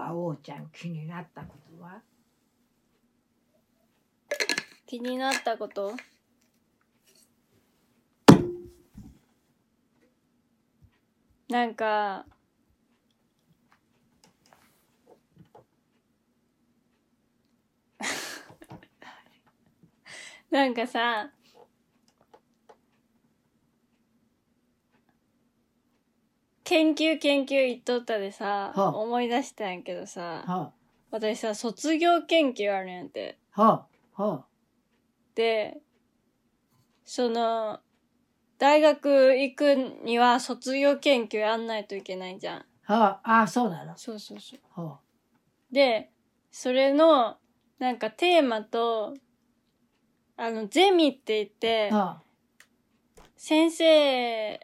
は王ちゃん気になったことは？気になったこと？なんかなんかさ研究研究言っとったでさ、はあ。思い出したんやけどさは私さ卒業研究あるんやってあ。はあ。はでその大学行くには卒業研究やんないといけないじゃん。あはあ。あそうなの。そうそうそう。はでそれのなんかテーマとあのゼミって言ってあ。は先生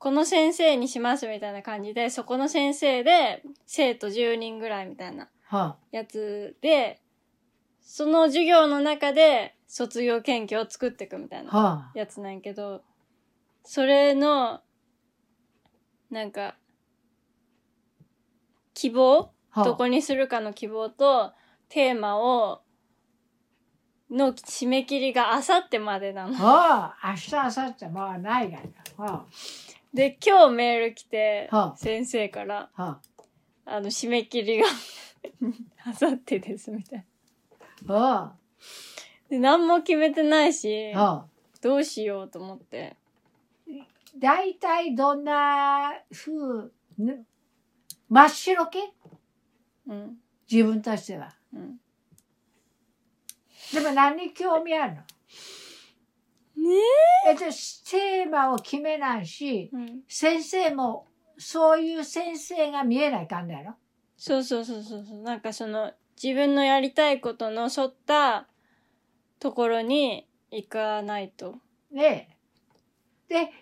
この先生にしますみたいな感じでそこの先生で生徒10人ぐらいみたいなあ。はやつでその授業の中で卒業研究を作っていくみたいなあ。はやつなんやけどそれのなんか希望あ。どこにするかの希望とテーマをの締め切りがあさってまでなの。はあ。明日明後日。まあないがな。はで今日メール来てはあ。先生からあはあ。の締め切りが あさってですみたいな。あ。はで何も決めてないしあはあ。どうしようと思って。大体どんな風ぬ真っ白系うん。自分としては。うん、でも何に興味あるの？ねえ。っとテーマを決めないしえ、うん、先生もそういう先生が見えないかんだやろ？そうそうそうそうそう。なんかその自分のやりたいことの沿ったところに行かないと。ねえ。で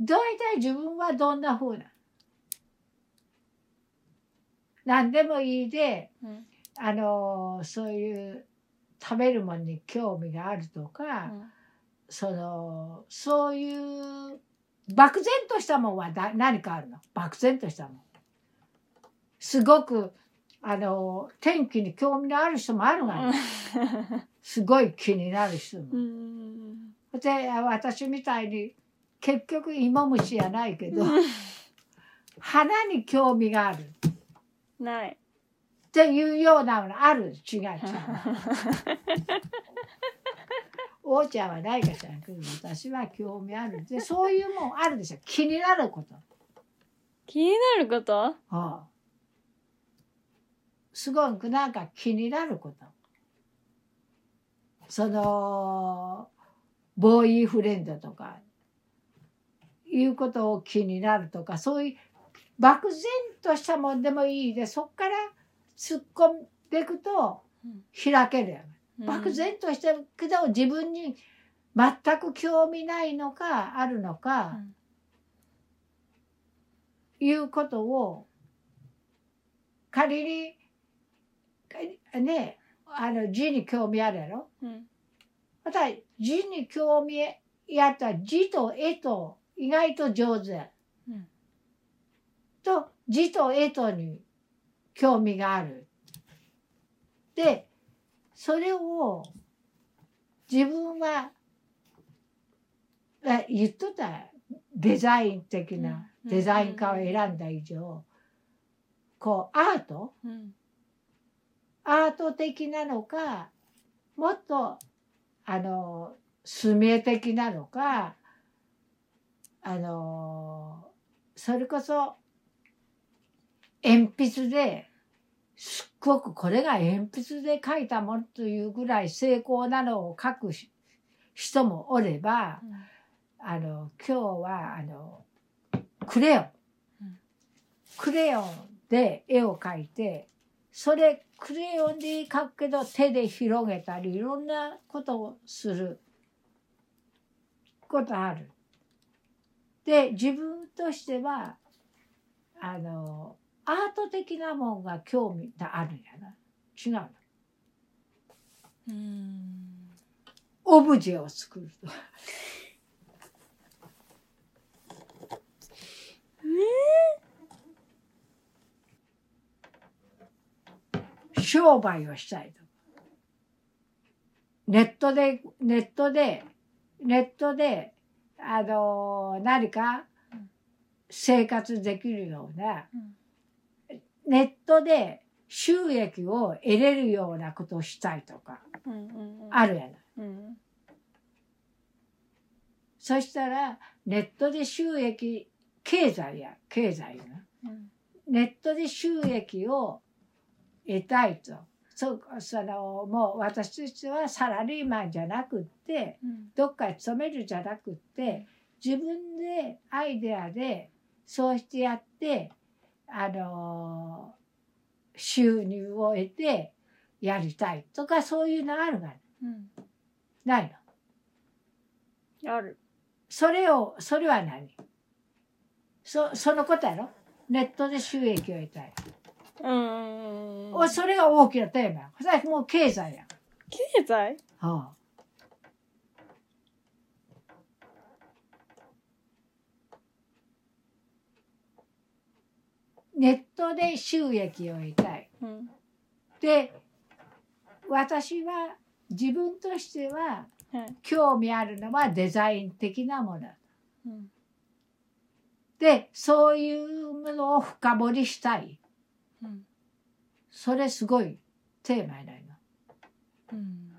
大体自分はどんな風な何でもいいでうん。あのそういう食べるものに興味があるとか、うんそのそういう漠然としたもんはだ何かあるの？漠然としたもんすごくあの天気に興味のある人もあるがな、すごい気になる人もう。んで私みたいに結局芋虫やないけど花に興味があるっない。ていうようなのある？違う違う。おーちゃんはないかしらんけど私は興味あるで そういうもんあるでしょ気になること。気になること？はあ、すごくなんか気になること。そのボーイフレンドとかいうことを気になるとかそういう漠然としたもんでもいいでそっから突っ込んでいくとうん開けるやん。うん。漠然としてるけど自分に全く興味ないのかあるのか、うん。いうことを仮にかねあの字に興味あるやろ？うん。また字に興味やったら字と絵と意外と上手や。うん。と字と絵とに興味がある。でそれを自分はあ言っとったらデザイン的なうんデザイン科を選んだ以上こうアート？うん。アート的なのかもっとあの墨絵的なのかあのそれこそ鉛筆ですっごくこれが鉛筆で描いたものというぐらい精巧なのを描くし人もおればあの今日はあのクレヨン、うん。クレヨンで絵を描いてそれクレヨンで描くけど手で広げたりいろんなことをすることある。で自分としてはあのアート的なもんが興味があるんやな違うの。うんオブジェを作ると。商売をしたいと。ネットで、ネットで、ネットで、あの、何か生活できるような、うんネットで収益を得れるようなことをしたいとか、あるやない。うんそしたら、ネットで収益、経済や、経済やな。うんネットで収益を得たいと。そう、その、もう私たちはサラリーマンじゃなくって、うんどっかに勤めるじゃなくって、自分でアイデアでそうしてやって、あの収入を得てやりたいとかそういうのあるがうんないの。あるそれを、それは何？そ、そのことやろ？ネットで収益を得たい。うんそれが大きなテーマや。それはもう経済や。経済？はあネットで収益を得たい。うんで、私は自分としてははい興味あるのはデザイン的なもの。うんで、そういうものを深掘りしたい。うんそれすごいテーマやないの。うん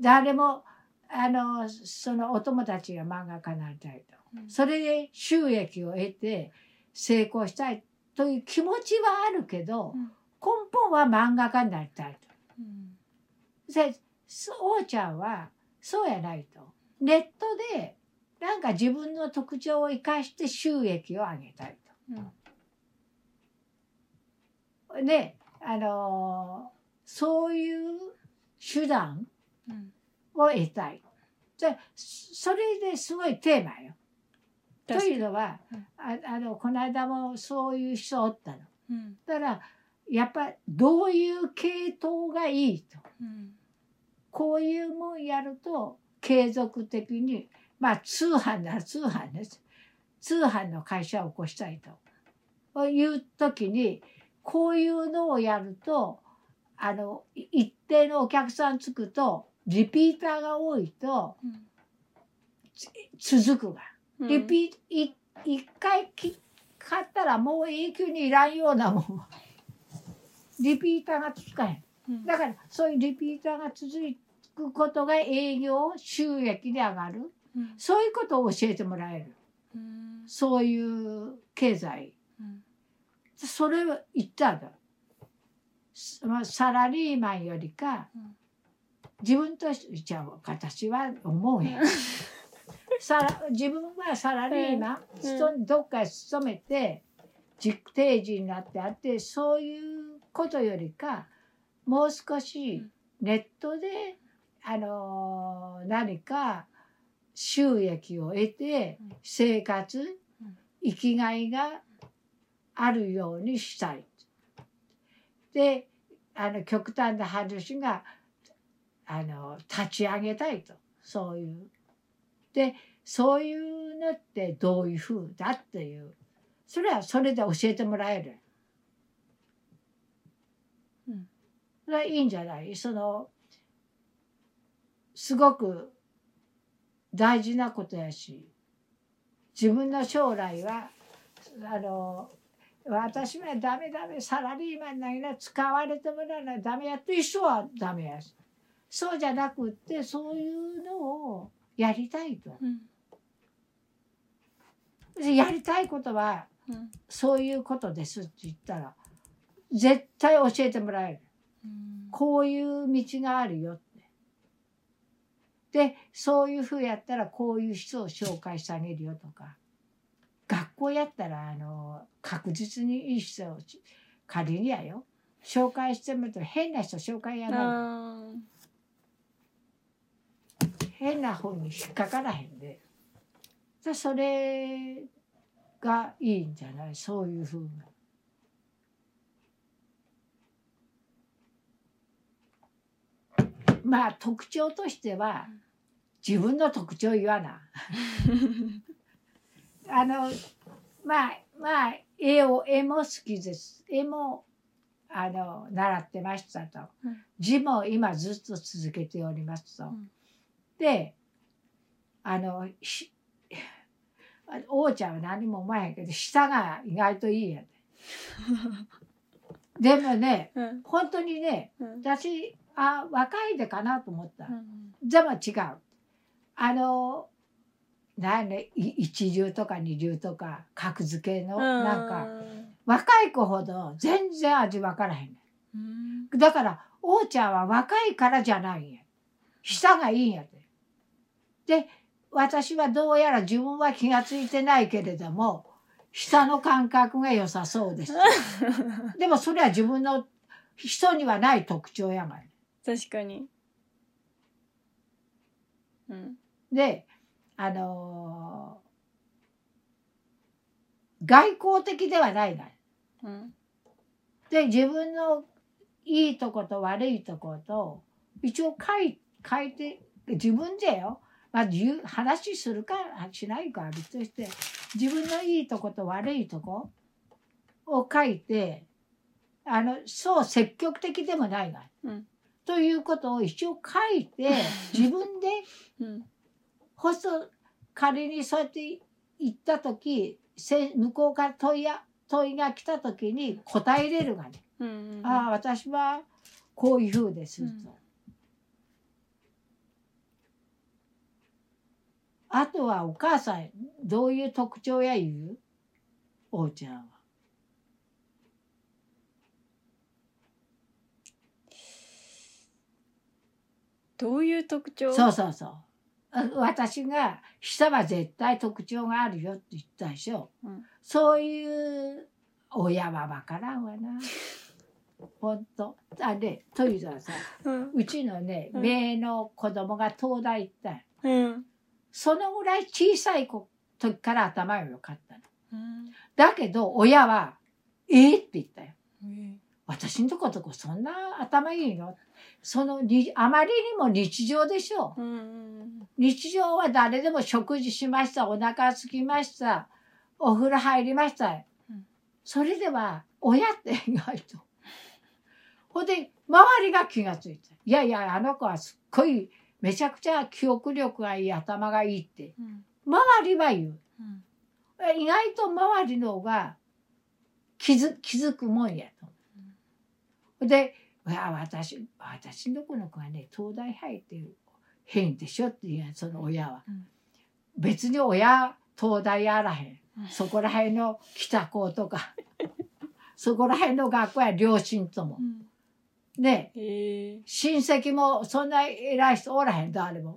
誰も、あの、そのお友達が漫画家になりたいと。うんそれで収益を得て成功したいという気持ちはあるけど、うん根本は漫画家になりたいと。うんで、ちゃんはそうやないと。ネットでなんか自分の特徴を生かして収益を上げたいうんあのーそういう手段うんを得たい。で、それですごいテーマよ。というのは、うんああの、この間もそういう人おったの。うんだから、やっぱどういう系統がいいと。うんこういうもんやると継続的に、まあ通販なら通販です。通販の会社を起こしたいと。いう時に、こういうのをやると、あの、い一定のお客さんつくと、リピーターが多いとうん続くが。うん。リピい一回き買ったらもう永久にいらんようなもん。はリピーターがつかへん。うん。だからそういうリピーターが続くことが営業収益で上がる。うん。そういうことを教えてもらえる。うん。そういう経済。うん。それを言ったんだ。サラリーマンよりかうん。自分としてじゃあ私は思うへんさら自分はサラリーマン、うんどっかへ勤めて実定時になってあってそういうことよりかもう少しネットで、あのー何か収益を得てうん生活、うん生きがいがあるようにしたい。であの極端な話があの立ち上げたいとそういう。でそういうのってどういうふうだっていう。それはそれで教えてもらえる。うん。それはいいんじゃない？そのすごく大事なことやし自分の将来はあの私はダメダメサラリーマンなんや使われてもらわないダメやっていう人はダメやし。そうじゃなくってそういうのをやりたいと。うんでやりたいことはうんそういうことですって言ったら絶対教えてもらえる。うんこういう道があるよって。で、そういうふうやったらこういう人を紹介してあげるよとか。学校やったら、あの、確実にいい人を仮にやよ。紹介してもらったら変な人紹介やない。あ変な方に引っかからへんで。でそれがいいんじゃない？そういうふうな。まあ特徴としては自分の特徴言わな。あのまあまあ絵を絵も好きです。絵もあの習ってましたとうん字も今ずっと続けておりますと。うんであのひ王ちゃんは何も思わへんけど舌が意外といいんやで。でもねうん本当にねうん私あ若いでかなと思った。うんでも違う。あのなんねい一流とか二流とか格付けのなんか若い子ほど全然味分からへんねうんんだから王ちゃんは若いからじゃないんや舌がいいんやで。で私はどうやら自分は気が付いてないけれども舌の感覚が良さそうです。でもそれは自分の人にはない特徴やがい。確かに。うん。であのー外交的ではないがうん。で自分のいいとこと悪いとこと一応書い書いて自分でよ、まあ、話するかしないかは別として自分のいいとこと悪いとこを書いてあのそう積極的でもないが、うん。ということを一応書いて 自分でうん。ほそ仮にそうやって言った時せ向こうから問いや問いが来た時に答えれるがね、うん。ああ私はこういうふうですと、うんあとはお母さんどういう特徴や言う？王ちゃんは。どういう特徴？そうそうそう。あ私が下は絶対特徴があるよって言ったでしょ。うんそういう親はわからんわな。ほんと。あで、というのはさ、うんうちのね、うん姪の子供が東大行ったうんそのぐらい小さい子時から頭が良かったの。うんだけど、親は、ええって言ったよ。うん私んとことこそんな頭いいの？そのに、あまりにも日常でしょ。うん日常は誰でも食事しました、お腹空きました、お風呂入りました。うんそれでは、親って意外と。ほんで、周りが気がついた。いやいや、あの子はすっごい、めちゃくちゃ記憶力がいい、頭がいいって。うん周りは言う。うん意外と周りの方が気づ気づくもんやと。で、いや私、私の子の子がね、東大入って変でしょっていうその親は。うん別に親、東大やらへん。うんそこら辺の北高とか、そこら辺の学校や両親ともう。んね、へえ親戚もそんな偉い人おらへん、誰も。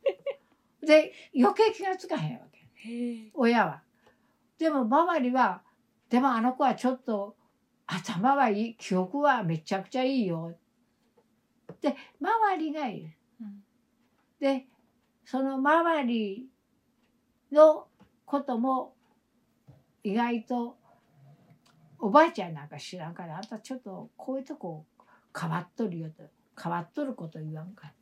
で、余計気がつかへんわけ。親は。でも周りは、でもあの子はちょっと頭はいい、記憶はめちゃくちゃいいよ。で、周りがいる。うんで、その周りのことも意外とおばあちゃんなんか知らんから、あんたちょっとこういうとこ変わっとるよと、変わっとること言わんか。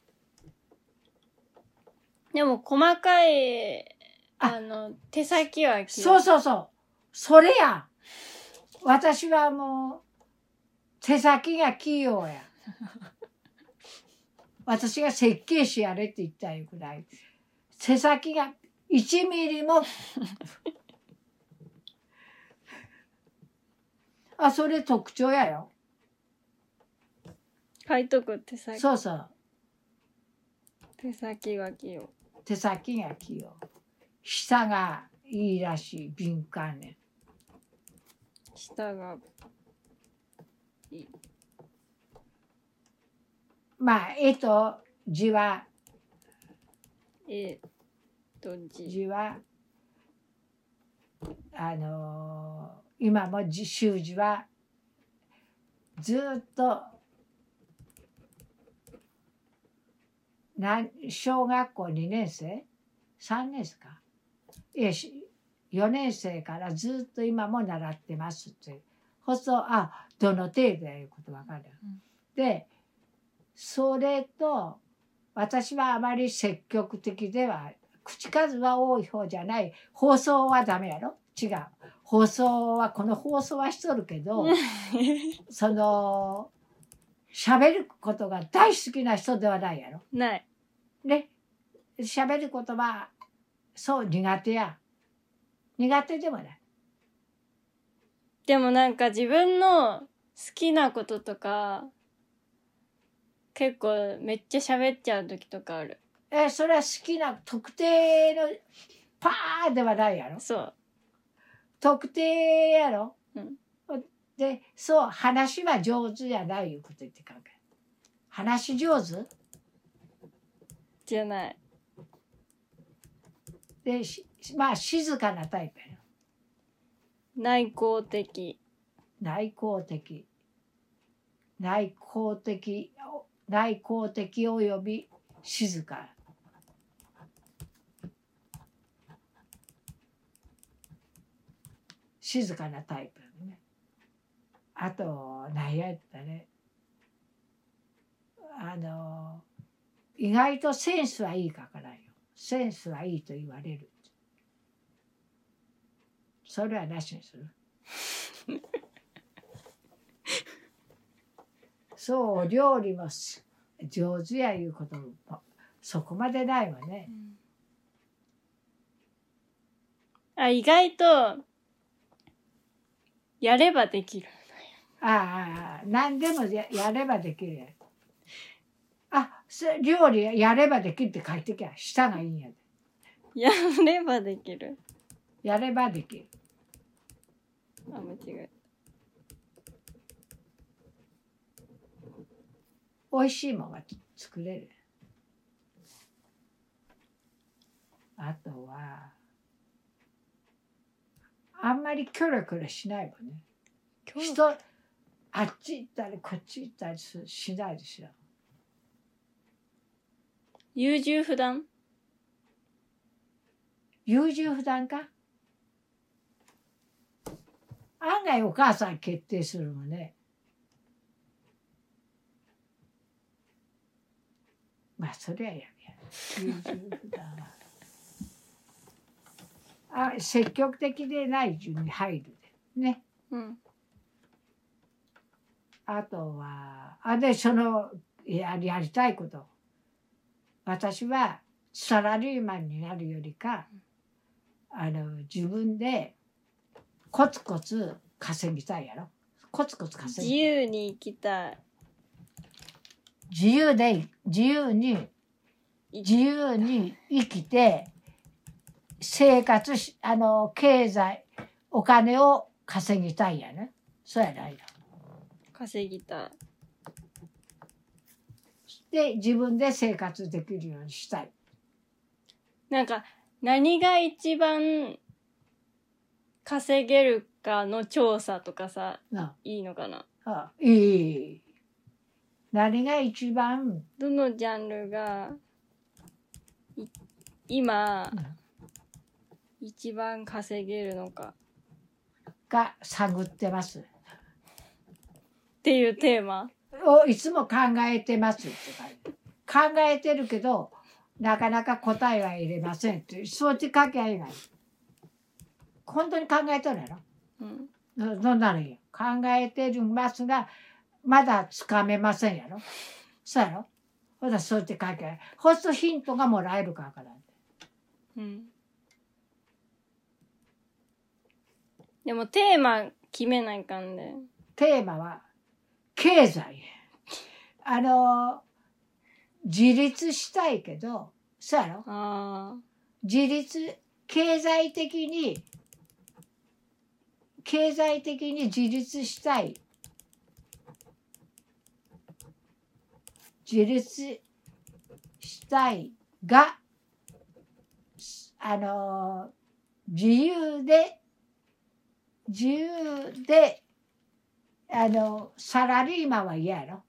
でも細かいああの手先はそうそうそう。それや。私はもう、手先が器用や。私が設計士やれって言ったいうくらい。手先が1ミリも。あ、それ特徴やよ。書いとく手先そうそう。手先が器用手先が器用。舌がいいらしい。敏感ね。舌がまあ、絵と字はえとじ字はあのー今も字習字はずっとなん小学校2年生？3年生か。いやし4年生からずっと今も習ってますってほそうあどの程度やいうことわかる、うん。でそれと私はあまり積極的では口数は多い方じゃない。放送はダメやろ？違う放送はこの放送はしとるけどその喋ることが大好きな人ではないやろ。ない。ね喋ることはそう苦手や苦手でもない。でもなんか自分の好きなこととか、結構めっちゃ喋っちゃう時とかある。えそれは好きな特定のパーではないやろそう。特定やろ、うん。でそう話は上手やないいうこと言ってかんか話上手？じゃない。でしまあ静かなタイプやろ内向的。内向的。内向的内向的および静か静かなタイプやね。あと何やったね。あの意外とセンスはいいかからよ。センスはいいと言われる。それはなしにする。そう料理もす上手やいうこともそこまでないわね。あ、意外と、やればできる。ああ何でもややればできるやん。あそ料理やればできるって書いてきゃ舌がいいんやで。やればできる。やればできる。あ、間違え美味しいものが作れる。あとはあんまりキョロキョロしないもんね。た。人あっち行ったりこっち行ったりすしないでしょ。優柔不断？優柔不断か？案外お母さん決定するのね。まあそりゃやめや。優柔不断は。あ積極的でない順に入るで。ね。うん。あとは、あで、その、ややりたいこと。私はサラリーマンになるよりか、あの、自分でコツコツ稼ぎたいやろ。コツコツ稼自ぎ由に生きたい。自由で、自由に、自由に生きて、生活し、あの、経済、お金を稼ぎたいやね。そうやないよ。稼ぎたい。で、自分で生活できるようにしたい。なんか、何が一番稼げるかの調査とかさ、ないいのかな？あいい。何が一番、どのジャンルが、い今、一番稼げるのかが探ってます。っていうテーマ？をいつも考えてますって考えてるけど、なかなか答えは入れませんって、そって書きゃいい。本当に考えとるやろ？うん。どどんなのよ。考えてるますが、まだつかめませんやろ？そうやろ？ほら、そうやって書きゃいい。ほすとヒントがもらえるからから。うん。でもテーマ決めないかんで。テーマは経済。あの、自立したいけど、そうやろ？あ自立、経済的に、経済的に自立したい。自立したいが、あの、自由で、自由で、あの、サラリーマンは嫌やろ。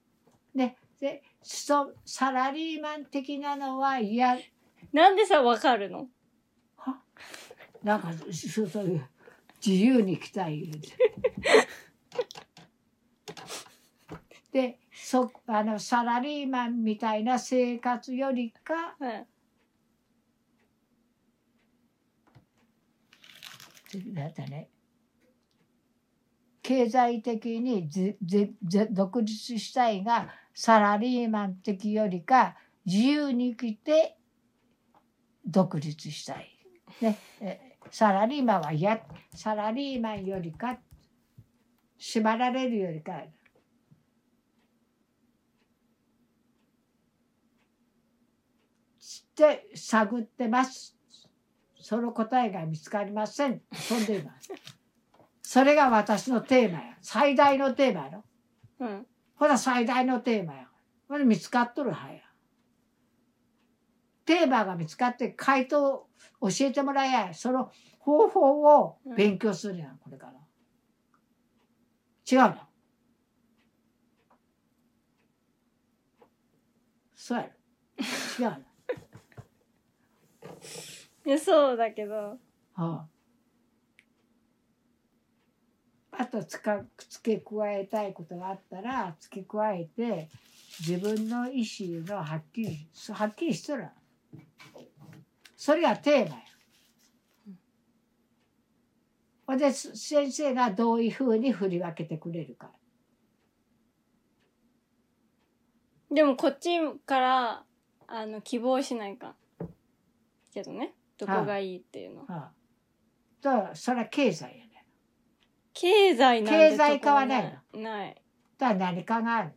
ね。で、そサラリーマン的なのは嫌あ。なんでさ、わかるの？なんかそそういう自由に来たい言うて でそあのサラリーマンみたいな生活よりかはい。だったね経済的にぜぜぜ独立したいがサラリーマン的よりか自由に生きて独立したい。ね、えサラリーマンはやサラリーマンよりか縛られるよりかって探ってます。その答えが見つかりません。飛んでいます。それが私のテーマや。最大のテーマやろ。うん。ほら最大のテーマや。これ見つかっとるはや。テーマが見つかって回答教えてもらえや。その方法を勉強するやん、これから。違うの？そうやろ。違うの？いや、そうだけど。はあ、あとつか付け加えたいことがあったら付け加えて自分の意思がはっきりはっきりしとるそれがテーマや。ほんで先生がどういうふうに振り分けてくれるか。でもこっちから、あの、希望しないかん。けどね。どこがいいっていうの。はあ、とそれは経済やね。経済なんて経済化はないない。だから何かがある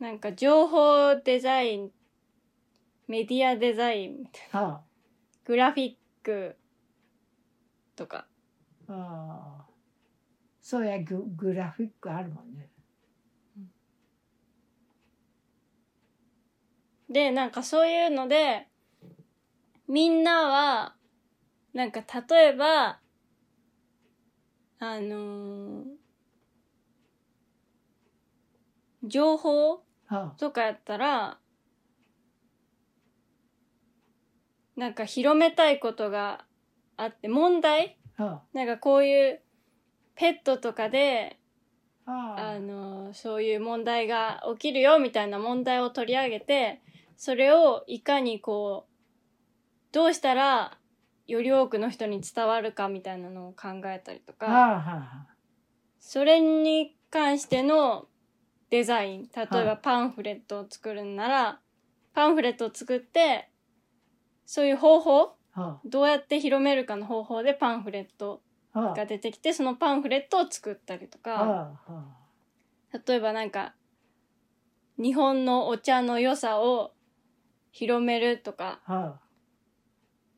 なんか情報デザイン、メディアデザイングラフィックとか。あ、ああそうやググラフィックあるもんね。で、なんかそういうので、みんなは、なんか例えば、あのー情報とかやったら、なんか広めたいことがあって、問題？あ、なんかこういうペットとかで、あの、そういう問題が起きるよみたいな問題を取り上げて、それをいかにこう、どうしたらより多くの人に伝わるかみたいなのを考えたりとか、それに関してのデザイン、例えばはい。パンフレットを作るんなら、パンフレットを作って、そういう方法、はどうやって広めるかの方法でパンフレットが出てきて、そのパンフレットを作ったりとか、例えばなんか、日本のお茶の良さを広めるとか、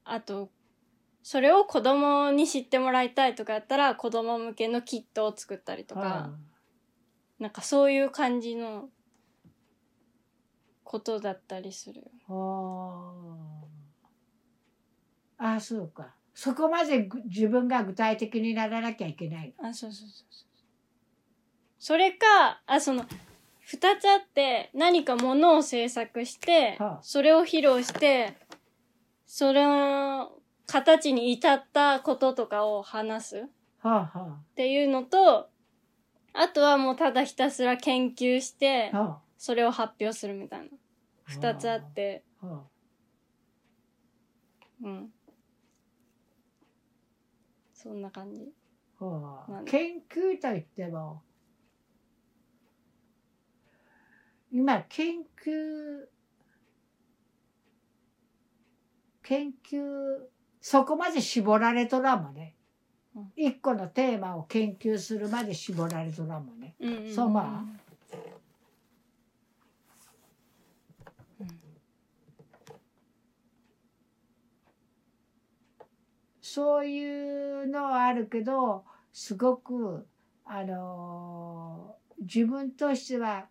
あと、それを子供に知ってもらいたいとかやったら、子供向けのキットを作ったりとあ、か、はなんかそういう感じのことだったりする。あ、はあ、あ、そうか。そこまでぐ自分が具体的にならなきゃいけない。あ、そうそうそうそう。それか、あ、その、二つあって、何かものを制作してはあ、それを披露して、それの形に至ったこととかを話す。っていうのと、あとはもうただひたすら研究してそれを発表するみたいな。二つあって、うん。そんな感じ。研究といっても、今、研究、研究、そこまで絞られとらんもんねうん。一個のテーマを研究するまで絞られとらんもんね。うんうんうんそうまそういうのはあるけどすごくあの自分としては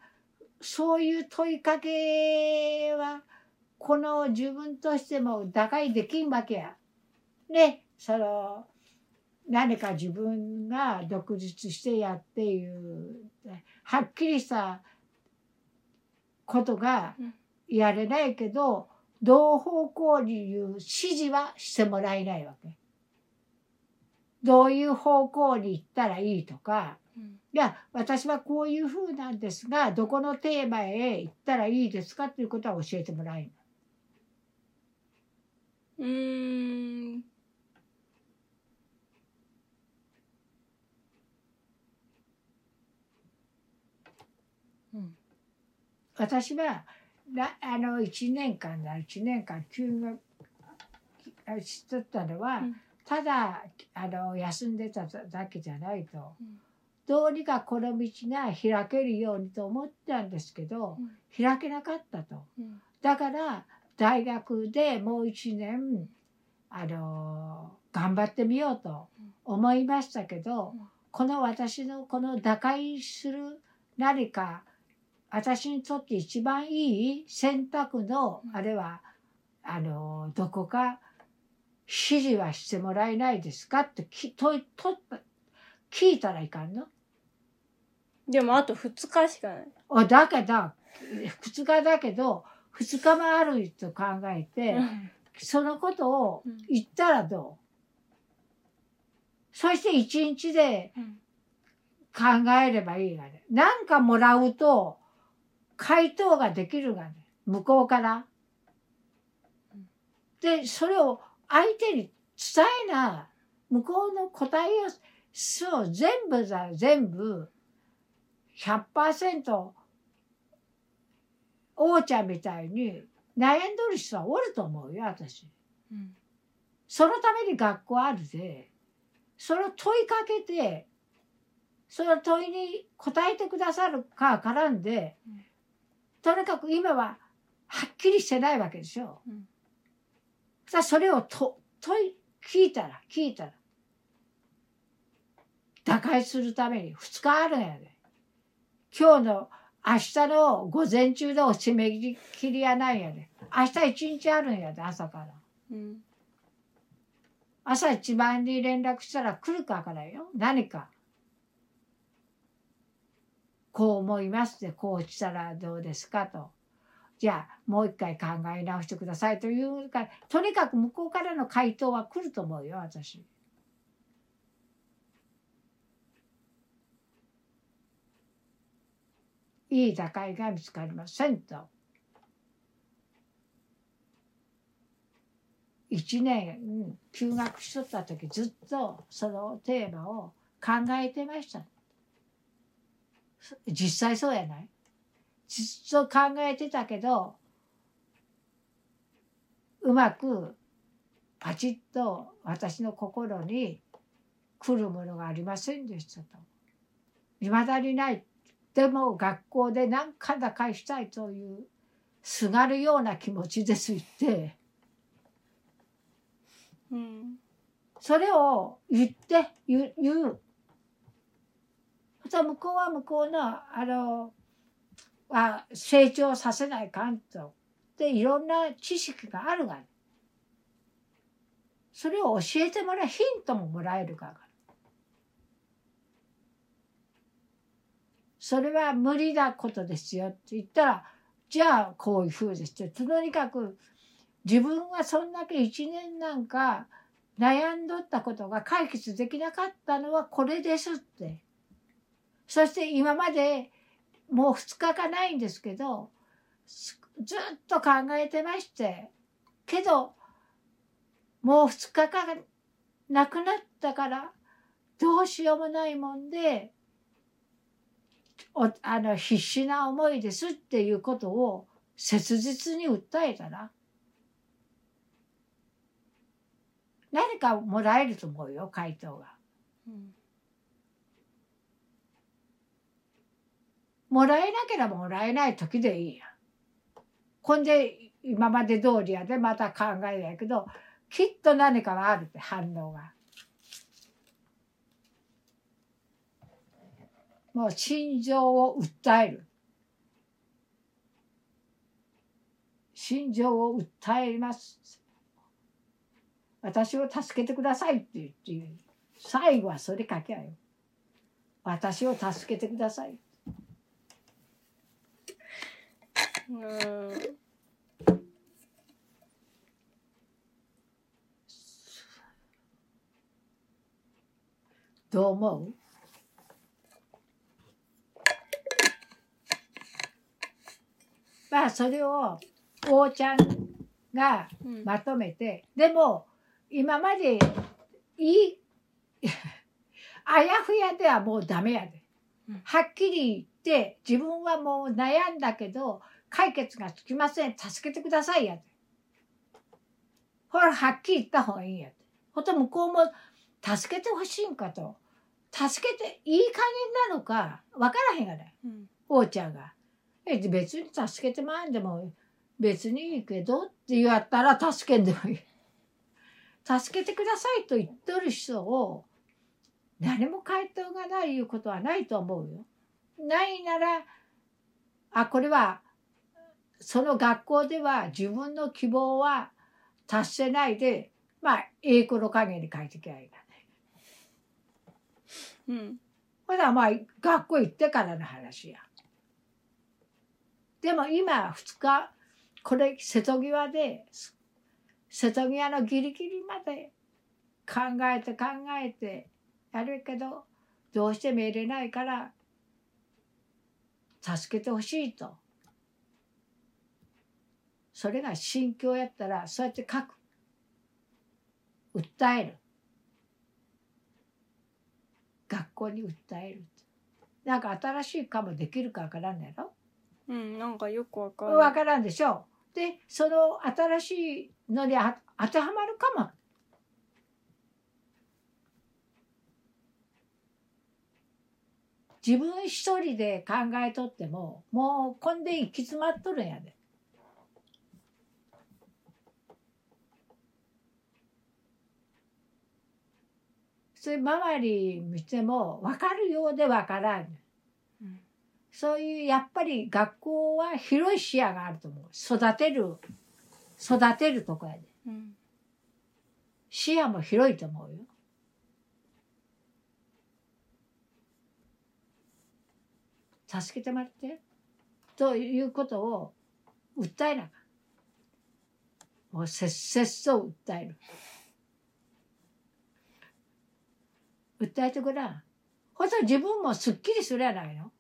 そういう問いかけはこの自分としても打開できんわけや。ねその何か自分が独立してやっていうはっきりしたことがうんやれないけど同方向にいう指示はしてもらえないわけ。どういう方向に行ったらいいとか、うんいや、私はこういう風なんですが、どこのテーマへ行ったらいいですかっていうことは教えてもらえうーん。うん私はなあの1年間だ1年間休学あしとったのは、うん。ただあの休んでただけじゃないと、うん。どうにかこの道が開けるようにと思ったんですけど、うん。開けなかったと。うん。だから大学でもう1年あの頑張ってみようと思いましたけど、うん。この私のこの打開する何か私にとって一番いい選択の、うん。あれはあのどこか指示はしてもらえないですかってきとと聞いたらいかんの？でもあと2日しかない。おだけど2日だけど2日もあると考えて、そのことをうん。言ったらどう？そして一日でうん。考えればいいがね。なんかもらうと、回答ができるがね。向こうから。で、それを相手に伝えな、向こうの答えを、そう、全部だ、全部、100%、王ちゃんみたいに悩んどる人はおると思うよ、私。うんそのために学校あるで、それを問いかけて、その問いに答えてくださるかわからんでうん、とにかく今ははっきりしてないわけでしょ。うんさあそれをと問い、聞いたら、聞いたら。打開するために2日あるんやで。今日の、明日の午前中でお締め切りやないんやで。明日一日あるんやで、朝から。うん朝一番に連絡したら来るかからよ。何か。こう思いますって、こうしたらどうですかと。じゃあ、もう一回考え直してくださいというか、とにかく向こうからの回答は来ると思うよ、私。いい打開が見つかりませんと。1年うん休学しとった時ずっとそのテーマを考えてました実際そうやない？ずっと考えてたけどうまくパチッと私の心に来るものがありませんでしたと。いまだにないでも学校で何か打開したいというすがるような気持ちですって。うんそれを言って言う向こうは向こうのあのあ成長させないかんと。でいろんな知識があるがそれを教えてもらうヒントももらえるかそれは無理なことですよって言ったらじゃあこういうふうですって。とにかく自分はそんだけ1年なんか悩んどったことが解決できなかったのはこれですって。そして今までもう2日かないんですけどずっと考えてましてけどもう2日かなくなったからどうしようもないもんでおあの必死な思いですっていうことを切実に訴えたら何かもらえると思うよ回答が。うんもらえなければもらえない時でいいや。ほんで今まで通りやでまた考えやけどきっと何かはあるって反応が。もう心情を訴える。心情を訴えます。私を助けてくださいって言って最後はそれ書けやよ。私を助けてください。うん。どう思う？まあそれを王ちゃんがうん。まとめてでも今までいいあやふやではもうダメやで。うん。はっきりで自分はもう悩んだけど解決がつきません助けてくださいやほらはっきり言った方がいいやってほんと向こうも助けてほしいんかと助けていい加減なのかわからへんがねうんおうちゃんが。え別に助けてまんでも別にいいけどって言われたら助けんでもいい。助けてくださいと言っとる人を何も回答がないいうことはないと思うよ。ないならあこれはその学校では自分の希望は達せないでまあ英語の陰に書いてきゃいいがね。うんほらまあ学校行ってからの話や。でも今2日これ瀬戸際で瀬戸際のギリギリまで考えて考えてやるけどどうしても入れないから助けてほしいと。それが心境やったらそうやって書く。訴える。学校に訴える。なんか新しいかもできるかわからんのやろ？うんなんかよくわかんないわからんでしょでその新しいのにあ当てはまるかも。自分一人で考えとってももうこんで行き詰まっとるんやで。それ周り見ても分かるようで分からん。うんそういうやっぱり学校は広い視野があると思う。育てる、育てるとこやで。うん視野も広いと思うよ。助けてもらって。ということを訴えなかん。もうせっせっと訴える。訴えてごらん。ほんと自分もすっきりするやないの。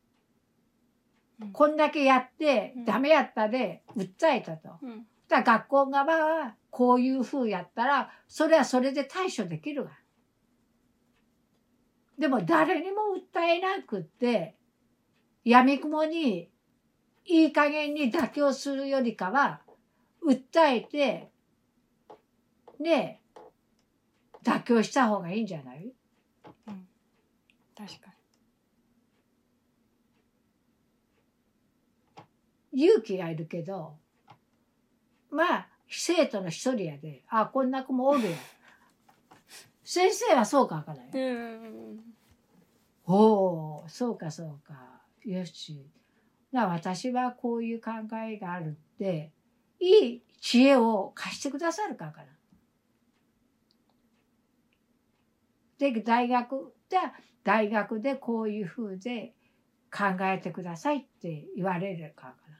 うんこんだけやってうんダメやったで訴えたと。うんだ学校側はこういう風やったらそれはそれで対処できるわ。でも誰にも訴えなくって闇雲にいい加減に妥協するよりかは訴えてねえ妥協した方がいいんじゃない？うん確か勇気がいるけどまあ生徒の一人やで。あこんな子もおるやん。先生はそうかわからない。おおそうかそうか。よし。な私はこういう考えがあるっていい知恵を貸してくださるかからで大学で大学でこういうふうで考えてくださいって言われるかから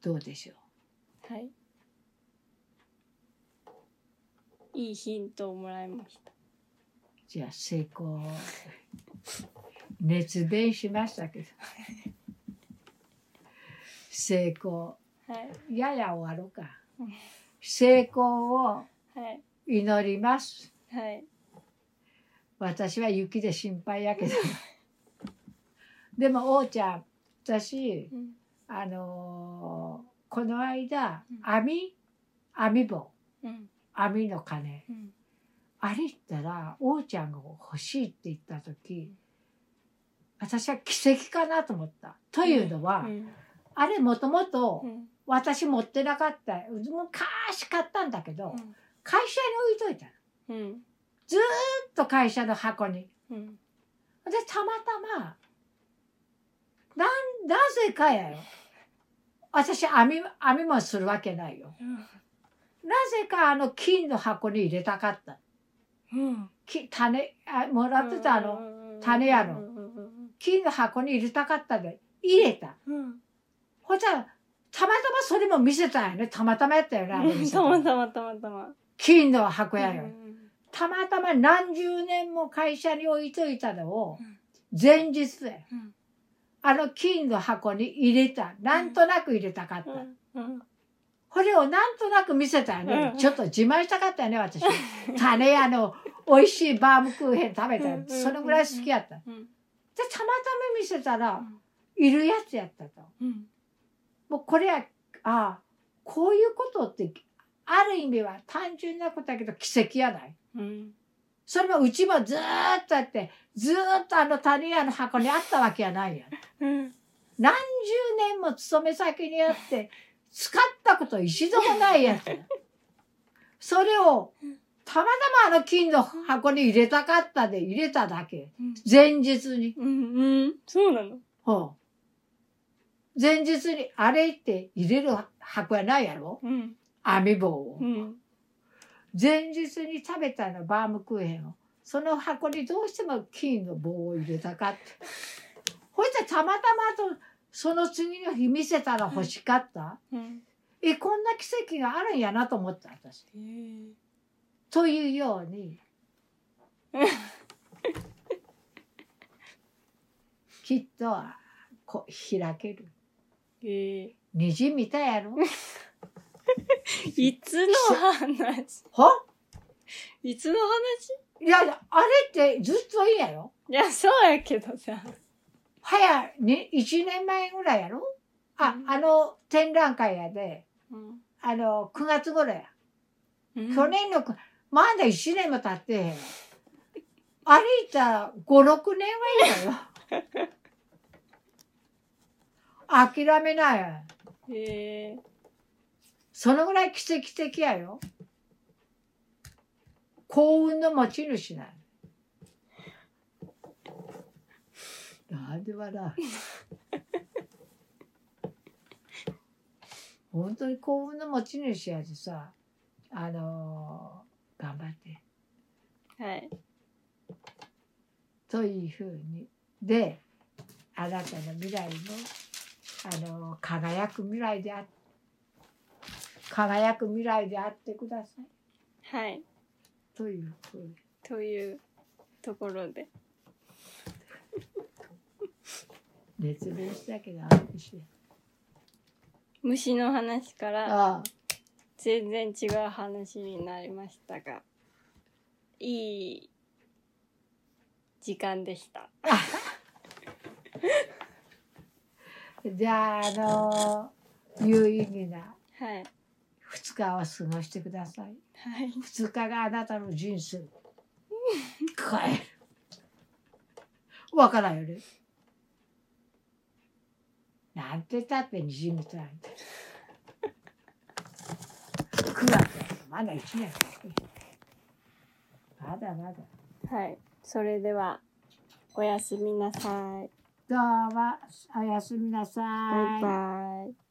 どうでしょう？はい。いいヒントをもらいました。じゃあ成功。熱弁しましたけど。成功。はい。やや終わろうか。うん成功をはい祈ります。はい。私は雪で心配やけど。でも王ちゃん私うん。あのーこの間うん。網網棒。うん。網の鐘。うん。あれ言ったら王ちゃんが欲しいって言った時私は奇跡かなと思った。というのは、うん。あれもともとうん私持ってなかった。昔買ったんだけど、うん。会社に置いといたの。うん。ずーっと会社の箱に。うん。でたまたまなんなぜかやよ。私編み編みもするわけないよ。なぜかあの金の箱に入れたかった。うん。き種あもらってたあの種やろうん。うん。金の箱に入れたかったで入れた。うん。ほんじゃたまたまそれも見せたんやね。たまたまやったよねあれ見せたまたまたまたま。金の箱やよ、うんたまたま何十年も会社に置いといたのをうん。前日でうん。あの金の箱に入れた。なんとなく入れたかった、これをなんとなく見せたよね。うんちょっと自慢したかったよね、私。種屋の美味しいバームクーヘン食べた。それぐらい好きやった。で、うん。たまたま見せたら、いるやつやったと。うんもうこれは、ああ、こういうことって、ある意味は単純なことだけど奇跡やない。うんそれもうちもずーっとあって、ずーっとあの種屋の箱にあったわけやないやん。うん何十年も勤め先にあって、使ったこと一度もないやつや。それを、たまたまあの金の箱に入れたかったで入れただけ。前日に。うんうんそうなの前日にあれって入れる箱やないやろ？うん網棒をう。ん前日に食べたのバームクーヘンを。その箱にどうしても金の棒を入れたかって。ほいじゃたまたまとその次の日見せたら欲しかった。うんえ、こんな奇跡があるんやなと思った私。というように きっとこ開ける。へえ虹見たやろ？いつの話？ほいつの話？いや、あれってずっといいやろ？いやそうやけどさ。早い、ね、1年前ぐらいやろ？あ、あの展覧会やで、うん。あの、9月頃や。うん。去年のく、まだ1年も経ってへん。歩いた5、6年はいいのよ。諦めないわ。へえそのぐらい奇跡的やよ。幸運の持ち主なの。なんで笑う？本当に幸運の持ち主やでさ、あのー頑張って。はいというふうに。で、あなたの未来も、あのー輝く未来であ輝く未来であってください。はいというふうに。というところで 熱弁したけど、あるし。虫の話からああ、全然違う話になりましたがいい時間でした じゃあ、あのー有意義なはい2日を過ごしてください。はい2日があなたの人生。変える。わからんよね。なんてたって虹みたい。9月まだ1年先。まだまだ。はいそれではおやすみなさいどうも、おやすみなさい。バイバイ